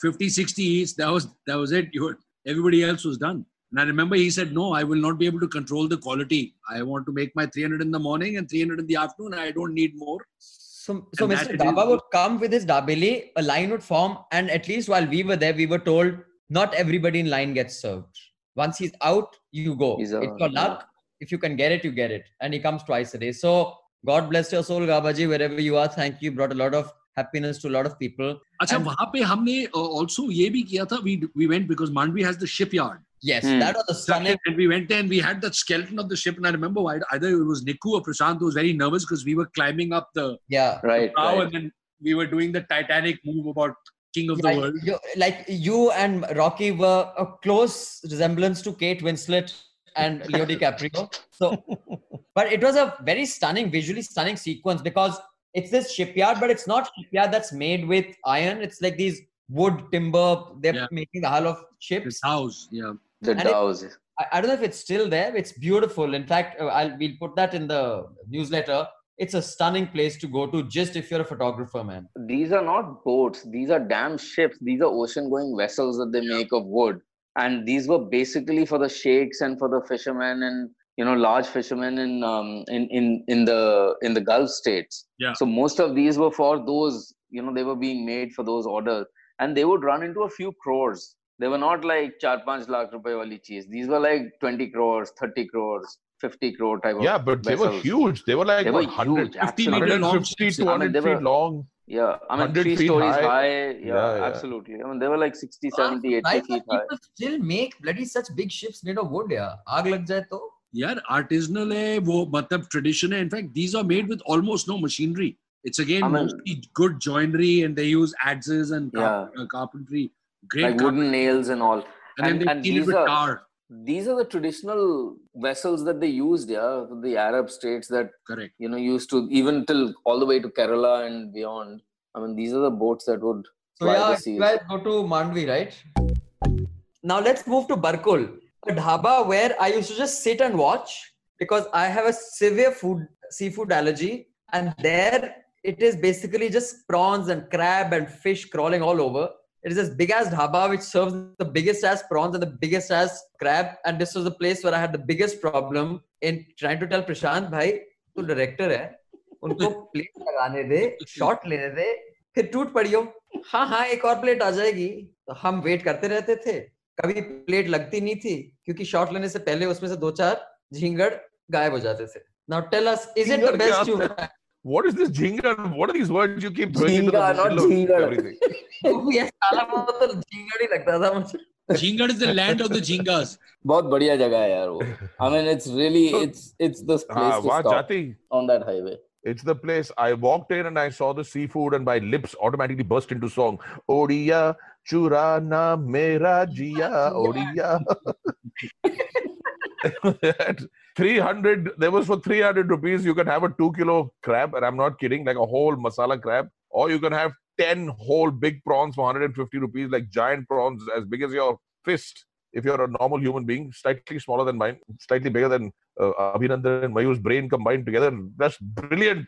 Speaker 3: 50 60 each that was that was it. You were, everybody else was done. And i remember he said no i will not be able to control the quality. I want to make my 300 in the morning and 300 in the afternoon. I don't need more.
Speaker 2: So, so Mr.
Speaker 3: Daba
Speaker 2: would come with his dabeli, a line would form, and at least while we were there, we were told not everybody in line gets served. Once he's out, you go.
Speaker 4: He's
Speaker 2: it's
Speaker 4: out,
Speaker 2: your
Speaker 4: yeah.
Speaker 2: luck. If you can get it, you get it. And he comes twice a day. So God bless your soul, Gabaji, wherever you are. Thank you. Brought a lot of happiness to a lot of people.
Speaker 3: अच्छा
Speaker 2: And-
Speaker 3: वहाँ पे हमने uh, also ये भी किया था we we went because Mandvi has the shipyard
Speaker 2: Yes,
Speaker 4: Hmm.
Speaker 2: that was a stunning.
Speaker 3: and we went there and we had that skeleton of the ship and I remember why- either it was Niku or Prashant who was very nervous because we were climbing up the
Speaker 2: Yeah.
Speaker 4: right,
Speaker 3: bow
Speaker 4: right.
Speaker 3: and then we were doing the Titanic move about King of the World.
Speaker 2: you, like you and Rocky were a close resemblance to Kate Winslet and Leo DiCaprio. So, but it was a very stunning, visually stunning sequence because it's this shipyard, but it's not shipyard that's made with iron. It's like these wood timber. They're
Speaker 3: Yeah.
Speaker 2: making the hull of
Speaker 3: His
Speaker 2: ships.
Speaker 3: house, yeah.
Speaker 4: the
Speaker 2: And it-
Speaker 4: dhows
Speaker 2: I, I don't know if it's still there. It's beautiful. In fact, uh, I'll we'll put that in the newsletter. It's a stunning place to go to just if you're a photographer, man.
Speaker 4: these are not boats. These are damn ships. These are ocean going vessels that they make of wood. And these were basically for the sheikhs and for the fishermen and you know large fishermen in um, in in in the in the gulf states.
Speaker 3: Yeah.
Speaker 4: so most of these were for those you know they were being made for those orders. And they would run into a few crores. They were not like char panch lakh rupees wali cheese these were like 20 crores 30 crores 50 crore type of
Speaker 5: Yeah, but they were
Speaker 4: vessels.
Speaker 5: huge. They were like
Speaker 4: They were
Speaker 5: what, 100,
Speaker 4: huge, absolutely.
Speaker 3: 50 meter long
Speaker 5: 150,
Speaker 3: ships.
Speaker 5: 200
Speaker 4: I mean, they
Speaker 5: feet
Speaker 4: were-
Speaker 5: long.
Speaker 4: Yeah, I mean
Speaker 5: 100
Speaker 4: three
Speaker 5: feet
Speaker 4: stories
Speaker 5: high.
Speaker 4: high. yeah,
Speaker 5: Yeah, yeah.
Speaker 4: absolutely. I mean they were like 60,
Speaker 2: Ah,
Speaker 4: 70, 80
Speaker 2: Nice
Speaker 4: feet
Speaker 2: that
Speaker 4: high.
Speaker 2: people still make bloody such big ships made of wood yeah आग लग जाए तो
Speaker 3: यार artisanal है वो मतलब tradition है in fact these are made with almost no machinery it's again
Speaker 4: I mean-
Speaker 3: mostly good joinery and they use adzes and
Speaker 4: Yeah.
Speaker 3: carp- uh, carpentry great
Speaker 4: Like wooden nails and all.
Speaker 3: and, then
Speaker 4: and-
Speaker 3: they
Speaker 4: and
Speaker 3: seal it
Speaker 4: these
Speaker 3: with
Speaker 4: are-
Speaker 3: tar
Speaker 4: these are the traditional vessels that they used, yeah, the Arab states that
Speaker 3: correct
Speaker 4: you know used to even till all the way to Kerala and beyond. I mean, these are the boats that would
Speaker 2: So
Speaker 4: fly
Speaker 2: yeah,
Speaker 4: the
Speaker 2: you
Speaker 4: seas.
Speaker 2: guys go to Mandvi, right? Now let's move to Barkul, a dhaba where I used to just sit and watch because I have a severe food seafood allergy, and there it is basically just prawns and crab and fish crawling all over. It is this big ass dhaba which serves the biggest ass prawns and the biggest ass crab. And this was the place where I had the biggest problem in trying to tell Prashant, भाई तू director है उनको plate लगाने they shot लेने दे फिर टूट पड़ी हो हाँ हाँ एक और प्लेट आ जाएगी तो हम वेट करते रहते थे कभी प्लेट लगती नहीं थी क्योंकि शॉट लेने से पहले उसमें से दो चार झींगड़ गायब हो जाते थे now tell us
Speaker 5: is
Speaker 2: it
Speaker 5: the
Speaker 2: best
Speaker 5: What is this jingar? What are these words you keep throwing into the
Speaker 4: Jhinga, not
Speaker 5: middle of
Speaker 4: jingar.
Speaker 5: everything?
Speaker 2: ये साला वो तो झींगड़ ही लगता था मुझे
Speaker 3: Jhingar is the land of the Jhingas.
Speaker 4: बहुत बढ़िया जगह है यार वो. I mean, it's really
Speaker 5: So-
Speaker 4: it's it's the place
Speaker 5: Ah,
Speaker 4: to
Speaker 5: wah,
Speaker 4: stop
Speaker 5: Jati.
Speaker 4: on that highway.
Speaker 5: It's the place I walked in and I saw the seafood and my lips automatically burst into song. Odia churana mera jia odia. At 300 there was for 300 rupees you can have a 2 kilo crab and i'm not kidding like a whole masala crab. Or you can have 10 whole big prawns for 150 rupees like giant prawns as big as your fist if you're a normal human being slightly smaller than mine slightly bigger than uh, Abhinandan and Mayur's brain combined together. That's brilliant.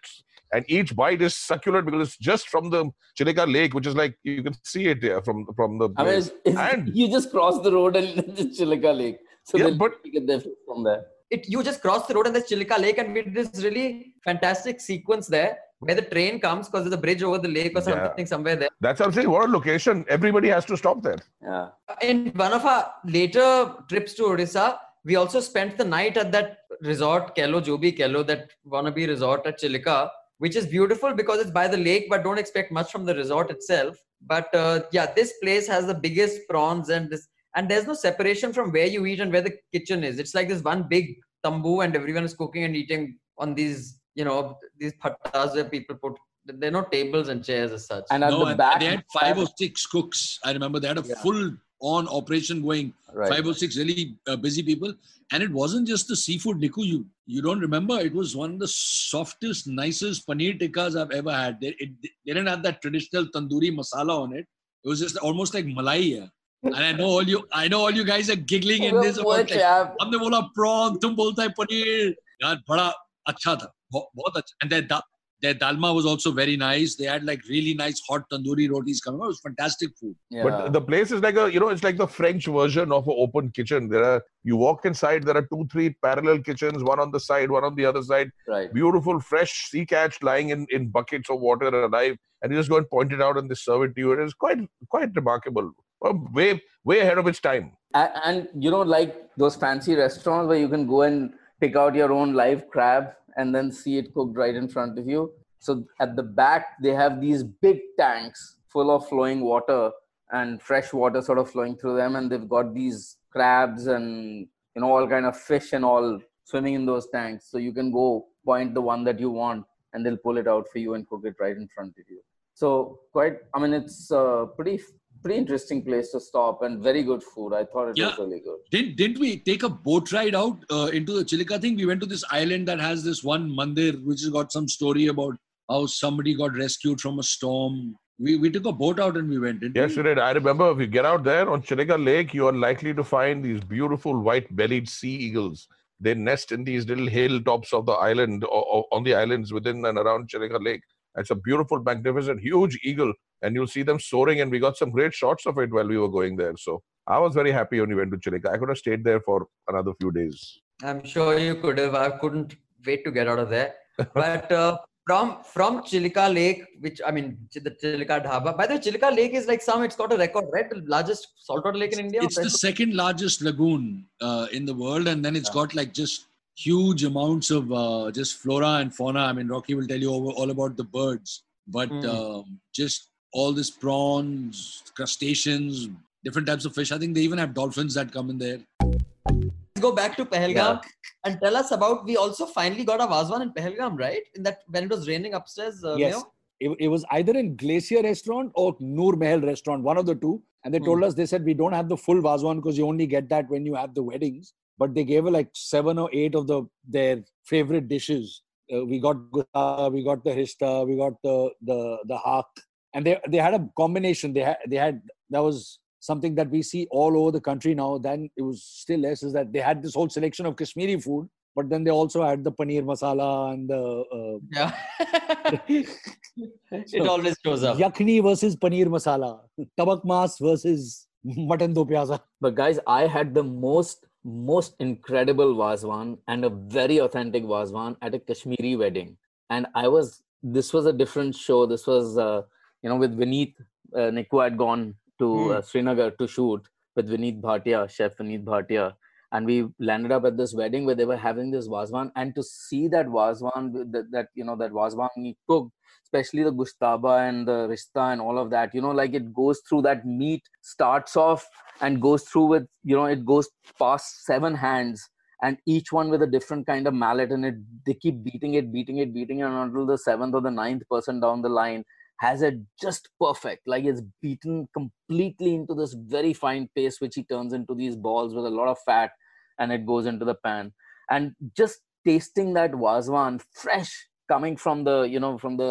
Speaker 5: And each bite is succulent because it's just from the Chilika Lake, which is like you can see it there from from the
Speaker 4: I mean, it's, it's,
Speaker 5: And-
Speaker 4: you just cross the road and it's Chilika Lake. So
Speaker 5: Yeah,
Speaker 4: they'll
Speaker 5: but-
Speaker 4: get their from there.
Speaker 2: it you just cross the road and there's Chilika Lake and we did this really fantastic sequence there where the train comes because there's a bridge over the lake or
Speaker 5: Yeah.
Speaker 2: something somewhere there.
Speaker 5: That's what I'm saying. What a location! Everybody has to stop there.
Speaker 4: Yeah.
Speaker 2: In one of our later trips to Odisha, we also spent the night at that resort, Kello Jobi Kello, that wannabe resort at Chilika, which is beautiful because it's by the lake, but don't expect much from the resort itself. But uh, yeah, this place has the biggest prawns and this, and there's no separation from where you eat and where the kitchen is. It's like this one big tambu, and everyone is cooking and eating on these, you know, these pattas where people put. There are no tables and chairs as such.
Speaker 4: And at
Speaker 3: no,
Speaker 4: the back,
Speaker 3: they had five or six cooks. I remember they had a
Speaker 4: Yeah.
Speaker 3: full on operation going.
Speaker 4: Right.
Speaker 3: five or six really uh, busy people. And it wasn't just the seafood Niku you you don't remember it was one of the softest nicest paneer tikkas i've ever had. They, it, they didn't have that traditional tandoori masala on it. It was just almost like malaya and I know all you I know all you guys are giggling in this about like, हमने बोला prawn तुम बोलता है पनीर. यार बड़ा अच्छा था. बहुत and that their dalma was also very nice. They had like really nice hot tandoori rotis coming. out. It was fantastic food.
Speaker 4: Yeah.
Speaker 5: But the place is like a, you know, it's like the French version of an open kitchen. There are, you walk inside, there are two, three parallel kitchens, one on the side, one on the other side.
Speaker 4: right.
Speaker 5: Beautiful, fresh sea catch lying in, in buckets of water alive. And you just go and point it out and they serve it to you. It is quite, quite remarkable. Way, way ahead of its time.
Speaker 4: and, and you know like those fancy restaurants where you can go and pick out your own live crab and then see it cooked right in front of you. So at the back they have these big tanks full of flowing water and fresh water sort of flowing through them. And they've got these crabs and you know all kind of fish and all swimming in those tanks. So you can go point the one that you want and they'll pull it out for you and cook it right in front of you. So quite i mean it's a pretty pretty interesting place to stop and very good food i thought it was really good
Speaker 3: Didn't didn't we take a boat ride out uh, into the Chilika thing? We went to this island that has this one mandir, which has got some story about how somebody got rescued from a storm. We we took a boat out and we went. Didn't
Speaker 5: Yes,
Speaker 3: we?
Speaker 5: you did. I remember if you get out there on Chilika Lake, you are likely to find these beautiful white-bellied sea eagles. They nest in these little hilltops of the island or, or on the islands within and around Chilika Lake. It's a beautiful, magnificent, huge eagle, and you'll see them soaring. And we got some great shots of it while we were going there. So I was very happy when we went to Chilika. I could have stayed there for another few days.
Speaker 2: I'm sure you could have. I couldn't wait to get out of there. But uh, from from Chilika Lake, which I mean, the Chilika Dhaba. By the way, Chilika Lake is like some. It's got a record, right? The largest saltwater lake in India.
Speaker 3: It's the second largest lagoon uh, in the world, and then it's got like just huge amounts of uh, just flora and fauna. I mean, Rocky will tell you over, all about the birds.
Speaker 6: but
Speaker 2: Mm.
Speaker 6: um, just all this prawns, crustaceans, different types of fish. I think they even have dolphins that come in there.
Speaker 2: Let's go back to Pahalgam and tell us about. We also finally got a Vazwan in Pahalgam, right? In that when it was raining upstairs. Uh,
Speaker 3: Yes.
Speaker 2: Mayo?
Speaker 3: It, it was either in Glacier Restaurant or Noor Mahal Restaurant, one of the two. And they told us, they said, we don't have the full Vazwan because you only get that when you have the weddings. But they gave her like seven or eight of the their favorite dishes. Uh, we got gutta, we got the hista, we got the the the haq, and they they had a combination. They had they had that was something that we see all over the country now. Then it was still less is that they had this whole selection of Kashmiri food, but then they also had the paneer masala and the
Speaker 2: Yeah.
Speaker 3: uh,
Speaker 2: it always shows up.
Speaker 3: Yakhni versus paneer masala, tabak mas versus mutton do pyaza.
Speaker 4: But guys, I had the most most incredible Vazwan and a very authentic Vazwan at a Kashmiri wedding. And I was this was a different show. This was uh, you know with Vineet uh, Niku had gone to uh, Srinagar to shoot with Vineet Bhatia, Chef Vineet Bhatia. And we landed up at this wedding where they were having this Vazwan. And to see that Vazwan, that, that you know, that Vazwan he cooked, especially the gushtaba and the Rishta and all of that you know like it goes through that meat starts off and goes through with you know it goes past seven hands and each one with a different kind of mallet and it they keep beating it beating it beating it until the seventh or the ninth person down the line has it just perfect like it's beaten completely into this very fine paste which he turns into these balls with a lot of fat and it goes into the pan. And just tasting that wazwan fresh coming from the you know from the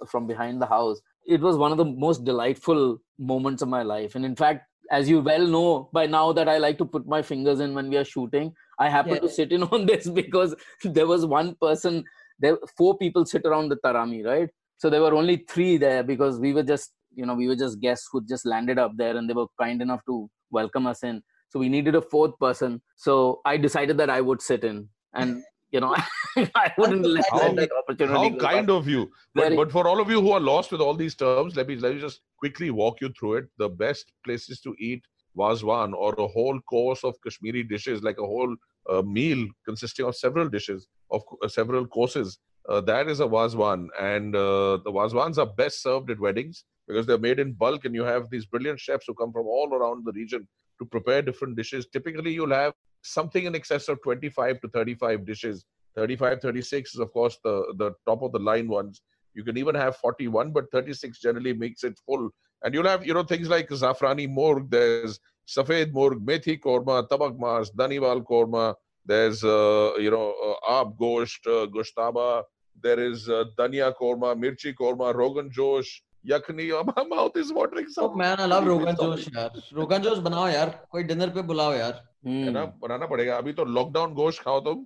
Speaker 4: uh, from behind the house it was one of the most delightful moments of my life. And in fact as you well know by now that i like to put my fingers in when we are shooting i happen
Speaker 2: Yeah.
Speaker 4: to sit in on this because there was one person there four people sit around the tarami right so there were only three there because we were just you know we were just guests who just landed up there and they were kind enough to welcome us in so we needed a fourth person so i decided that i would sit in and you know i wouldn't let
Speaker 5: How-
Speaker 4: that opportunity
Speaker 5: How kind of you. But,
Speaker 4: Very-
Speaker 5: but for all of you who are lost with all these terms, let me let me just quickly walk you through it. The best places to eat wazwan or a whole course of Kashmiri dishes, like a whole uh, meal consisting of several dishes of uh, several courses. Uh, that is a wazwan, and uh, the wazwans are best served at weddings because they're made in bulk, and you have these brilliant chefs who come from all around the region to prepare different dishes. Typically, you'll have something in excess of 25 to 35 dishes. 35 36 is of course the the top of the line ones. You can even have 41 but 36 generally makes it full. And you'll have you know things like zafrani morg there's safed morg methi korma tabak mas daniwal korma there's uh, you know uh, aab gosht uh, goshtaba there is uh, dania korma mirchi korma rogan josh yakhni my mouth is watering
Speaker 2: Oh
Speaker 5: so
Speaker 2: man, I love Rogan Josh यार. Rogan Josh बनाओ यार. कोई dinner पे बुलाओ यार.
Speaker 4: Hmm.
Speaker 5: है ना बनाना पड़ेगा अभी तो लॉकडाउन गोश्त खाओ तुम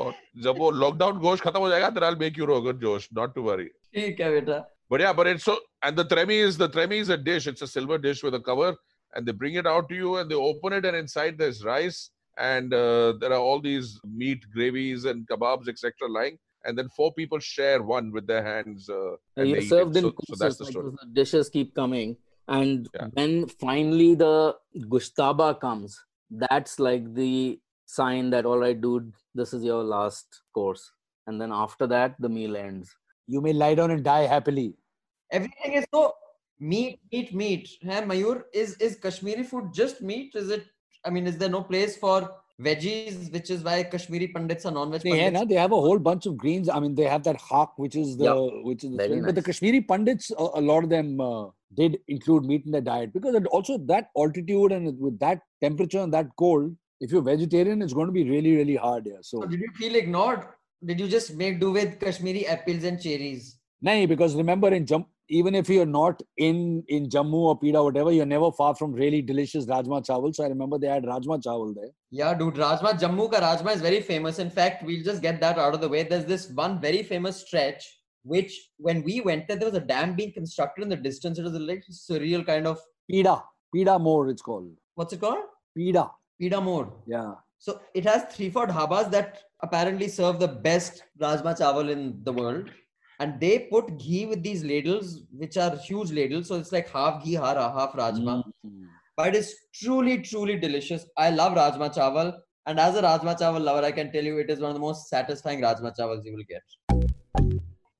Speaker 5: और जब वो लॉकडाउन गोश्त खत्म हो जाएगा then I'll make you rogan josh not to worry
Speaker 2: ठीक है बेटा.
Speaker 5: but yeah but it's so and the tremi is the tremi is a dish it's a silver dish with a cover and they bring it out to you and they open it and inside there's rice and uh, there are all these meat gravies and kebabs etc lying and then four people share one with their hands uh, and
Speaker 4: you're
Speaker 5: they eat
Speaker 4: served in
Speaker 5: So, so that's
Speaker 4: courses
Speaker 5: the
Speaker 4: like
Speaker 5: story
Speaker 4: those dishes keep coming and
Speaker 5: Yeah.
Speaker 4: when finally the gushtaba comes that's like the sign that all right dude this is your last course and then after that the meal ends
Speaker 3: You may lie down and die happily.
Speaker 2: Everything is so meat, meat, meat. Hey, Mayur, is is Kashmiri food just meat? Is it? I mean, is there no place for veggies, which is why Kashmiri pandits are non-veg
Speaker 3: They,
Speaker 2: pandits?
Speaker 3: na, they have a whole bunch of greens. I mean, they have that haq, which is the which is the thing. But the. Kashmiri pundits, a, a lot of them uh, did include meat in their diet because also that altitude and with that temperature and that cold, if you're vegetarian, it's going to be really really hard here. So
Speaker 2: So did you feel ignored? Did you just make do with Kashmiri apples and cherries?
Speaker 3: Nahi, because remember in Jam, even if you're not in in Jammu or Pida, whatever, you're never far from really delicious rajma chawal. So I remember they had rajma chawal there.
Speaker 2: Yeah, dude, Rajma, Jammu ka Rajma is very famous. In fact, we'll just get that out of the way. There's this one very famous stretch, which when we went there, there was a dam being constructed in the distance. It was a like surreal kind of,
Speaker 3: Pida, Pida More, it's called.
Speaker 2: what's it called?
Speaker 3: Pida.
Speaker 2: Pida mode.
Speaker 3: Yeah.
Speaker 2: So it has three, four dhabas that apparently serve the best Rajma chawal in the world. And they put ghee with these ladles, which are huge ladles. So it's like half ghee, half Rajma.
Speaker 3: Mm.
Speaker 2: but it is truly truly delicious i love rajma chawal and as a rajma chawal lover i can tell you it is one of the most satisfying rajma chawals you will get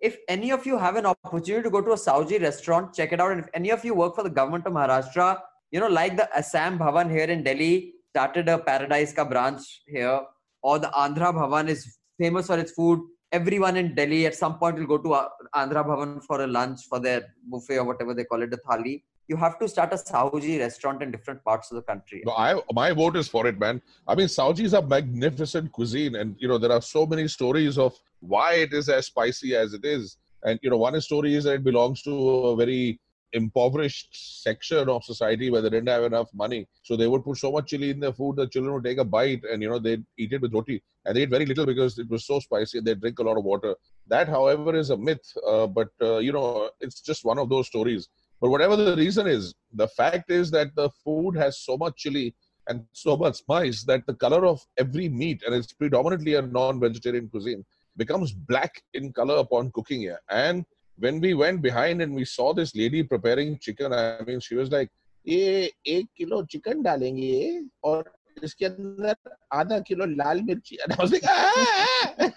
Speaker 2: if any of you have an opportunity to go to a Saoji restaurant, check it out. And if any of you work for the government of Maharashtra, you know, like the Assam Bhavan here in Delhi started a Paradise Ka branch here, or the Andhra Bhavan is famous for its food. Everyone in Delhi at some point will go to uh, Andhra Bhavan for a lunch for their buffet or whatever they call it, the thali. You have to start a Saoji restaurant in different parts of the country.
Speaker 5: No, I my vote is for it, man. I mean, Saoji's are magnificent cuisine, and you know there are so many stories of why it is as spicy as it is. And you know, one story is that it belongs to a very impoverished section of society where they didn't have enough money. So they would put so much chili in their food that children would take a bite and you know they'd eat it with roti. And they eat very little because it was so spicy and they drink a lot of water. That, however, is a myth. Uh, but uh, you know, it's just one of those stories. But whatever the reason is, the fact is that the food has so much chili and so much spice that the color of every meat, and it's predominantly a non-vegetarian cuisine, becomes black in color upon cooking here. And when we went behind and we saw this lady preparing chicken, I mean, she was like, ये chicken kilo chicken डालेंगे और इसके अंदर आधा kilo लाल मिर्ची and I was like ah, ah, ah!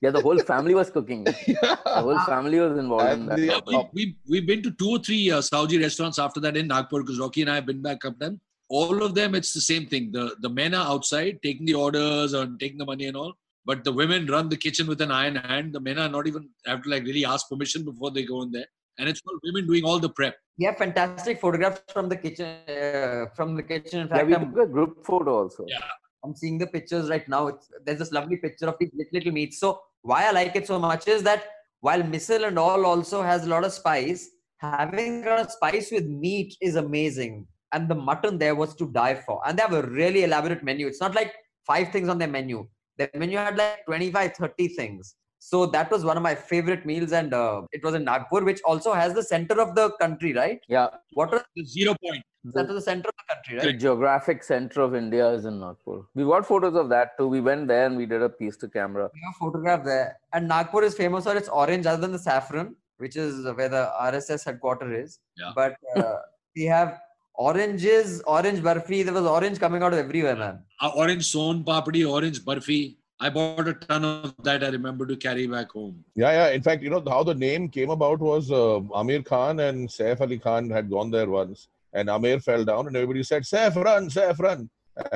Speaker 4: yeah the whole family was cooking. The whole family was involved in that.
Speaker 3: We we've been to two or three uh, Saoji restaurants after that in Nagpur because Rocky and I have been back up then. All of them it's the same thing. The the men are outside taking the orders and taking the money and all. But the women run the kitchen with an iron hand. The men are not even have to like really ask permission before they go in there. And it's all women doing all the prep.
Speaker 2: Yeah, fantastic photographs from the kitchen. Uh, from the kitchen. In
Speaker 4: Yeah,
Speaker 2: fact,
Speaker 4: we
Speaker 2: I'm,
Speaker 4: took a group photo also.
Speaker 3: Yeah.
Speaker 2: I'm seeing the pictures right now. It's, there's this lovely picture of these little, little meats. So why I like it so much is that while misal and all also has a lot of spice, having a spice with meat is amazing. And the mutton there was to die for. And they have a really elaborate menu. It's not like five things on their menu. Their you had like 25, 30 things. So that was one of my favorite meals. And uh, it was in Nagpur, which also has the center of the country, right?
Speaker 4: Yeah,
Speaker 2: What was
Speaker 3: The zero point.
Speaker 2: that was the center of the country, right?
Speaker 4: the geographic center of India is in Nagpur. We got photos of that too. We went there and we did a piece to camera.
Speaker 2: We have a photograph there. And Nagpur is famous for its orange, other than the saffron, which is where the RSS headquarters is.
Speaker 3: Yeah.
Speaker 2: But uh, we have oranges, orange burfi. There was orange coming out of everywhere, man.
Speaker 3: Uh, orange son papdi, orange burfi. I bought a ton of that. I remember to carry back home.
Speaker 5: Yeah, yeah. In fact, you know how the name came about was uh, Aamir Khan and Saif Ali Khan had gone there once, and Amir fell down, and everybody said, "Saif, run, Saif, run,"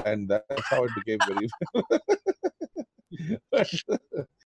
Speaker 5: and that's how it became very.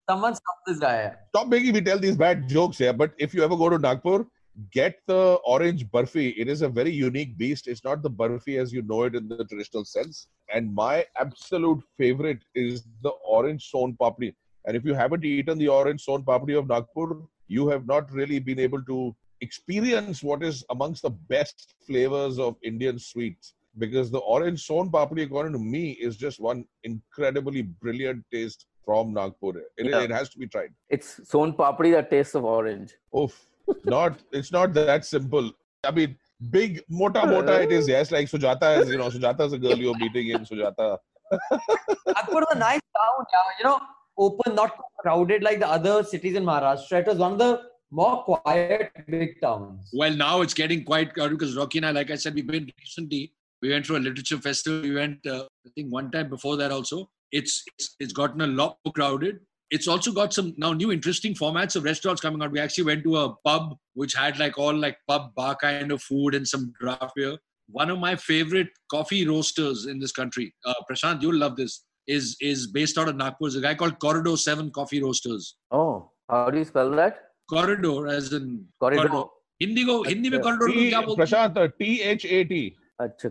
Speaker 2: Someone stop this guy.
Speaker 5: Stop making me tell these bad jokes here. But if you ever go to Nagpur, get the orange burfi. It is a very unique beast. It's not the burfi as you know it in the traditional sense. And my absolute favorite is the orange son papdi. And if you haven't eaten the orange son papdi of Nagpur, you have not really been able to experience what is amongst the best flavors of Indian sweets. Because the orange son papdi, according to me, is just one incredibly brilliant taste from Nagpur. It,
Speaker 4: Yeah.
Speaker 5: it has to be tried.
Speaker 4: It's son papdi that tastes of orange.
Speaker 5: Oof. Not it's not that simple. I mean, big mota mota it is, yes. Like Sujata is, you know, Sujata is a girl you're meeting in Sujata.
Speaker 2: Nagpur is a nice town, yeah. You know, open, not crowded like the other cities in Maharashtra. It was one of the more quiet big towns.
Speaker 3: Well, now it's getting quite crowded because Rocky and I, like I said, we've been recently. We went to a literature festival. We went, uh, I think, one time before that also. It's, it's it's gotten a lot more crowded It's also got some now new interesting formats of restaurants coming out. We actually went to a pub which had like all like pub bar kind of food and some draft beer. One of my favorite coffee roasters in this country, uh, Prashant, you'll love this. Is is based out of Nagpur. There's a guy called Corridor Seven Coffee Roasters.
Speaker 4: Oh, how do you spell that?
Speaker 3: Corridor, as in
Speaker 4: Corridor.
Speaker 3: Hindi को हिंदी में
Speaker 4: अच्छा।
Speaker 3: Corridor को
Speaker 5: T,
Speaker 3: क्या बोलते हैं
Speaker 5: Prashant, uh, T H A T.
Speaker 4: Achha.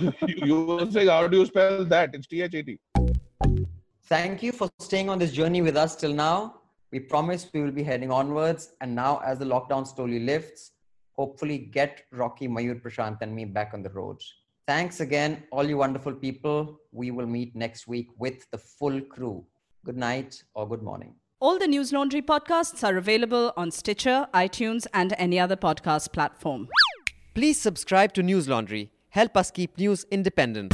Speaker 5: You you were saying, how do you spell that? It's T H A T.
Speaker 2: Thank you for staying on this journey with us till now. We promise we will be heading onwards. And now, as the lockdown slowly lifts, hopefully get Rocky, Mayur, Prashant, and me back on the road. Thanks again, all you wonderful people. We will meet next week with the full crew. Good night or good morning.
Speaker 7: All the Newslaundry podcasts are available on Stitcher, iTunes, and any other podcast platform.
Speaker 8: Please subscribe to Newslaundry. Help us keep news independent.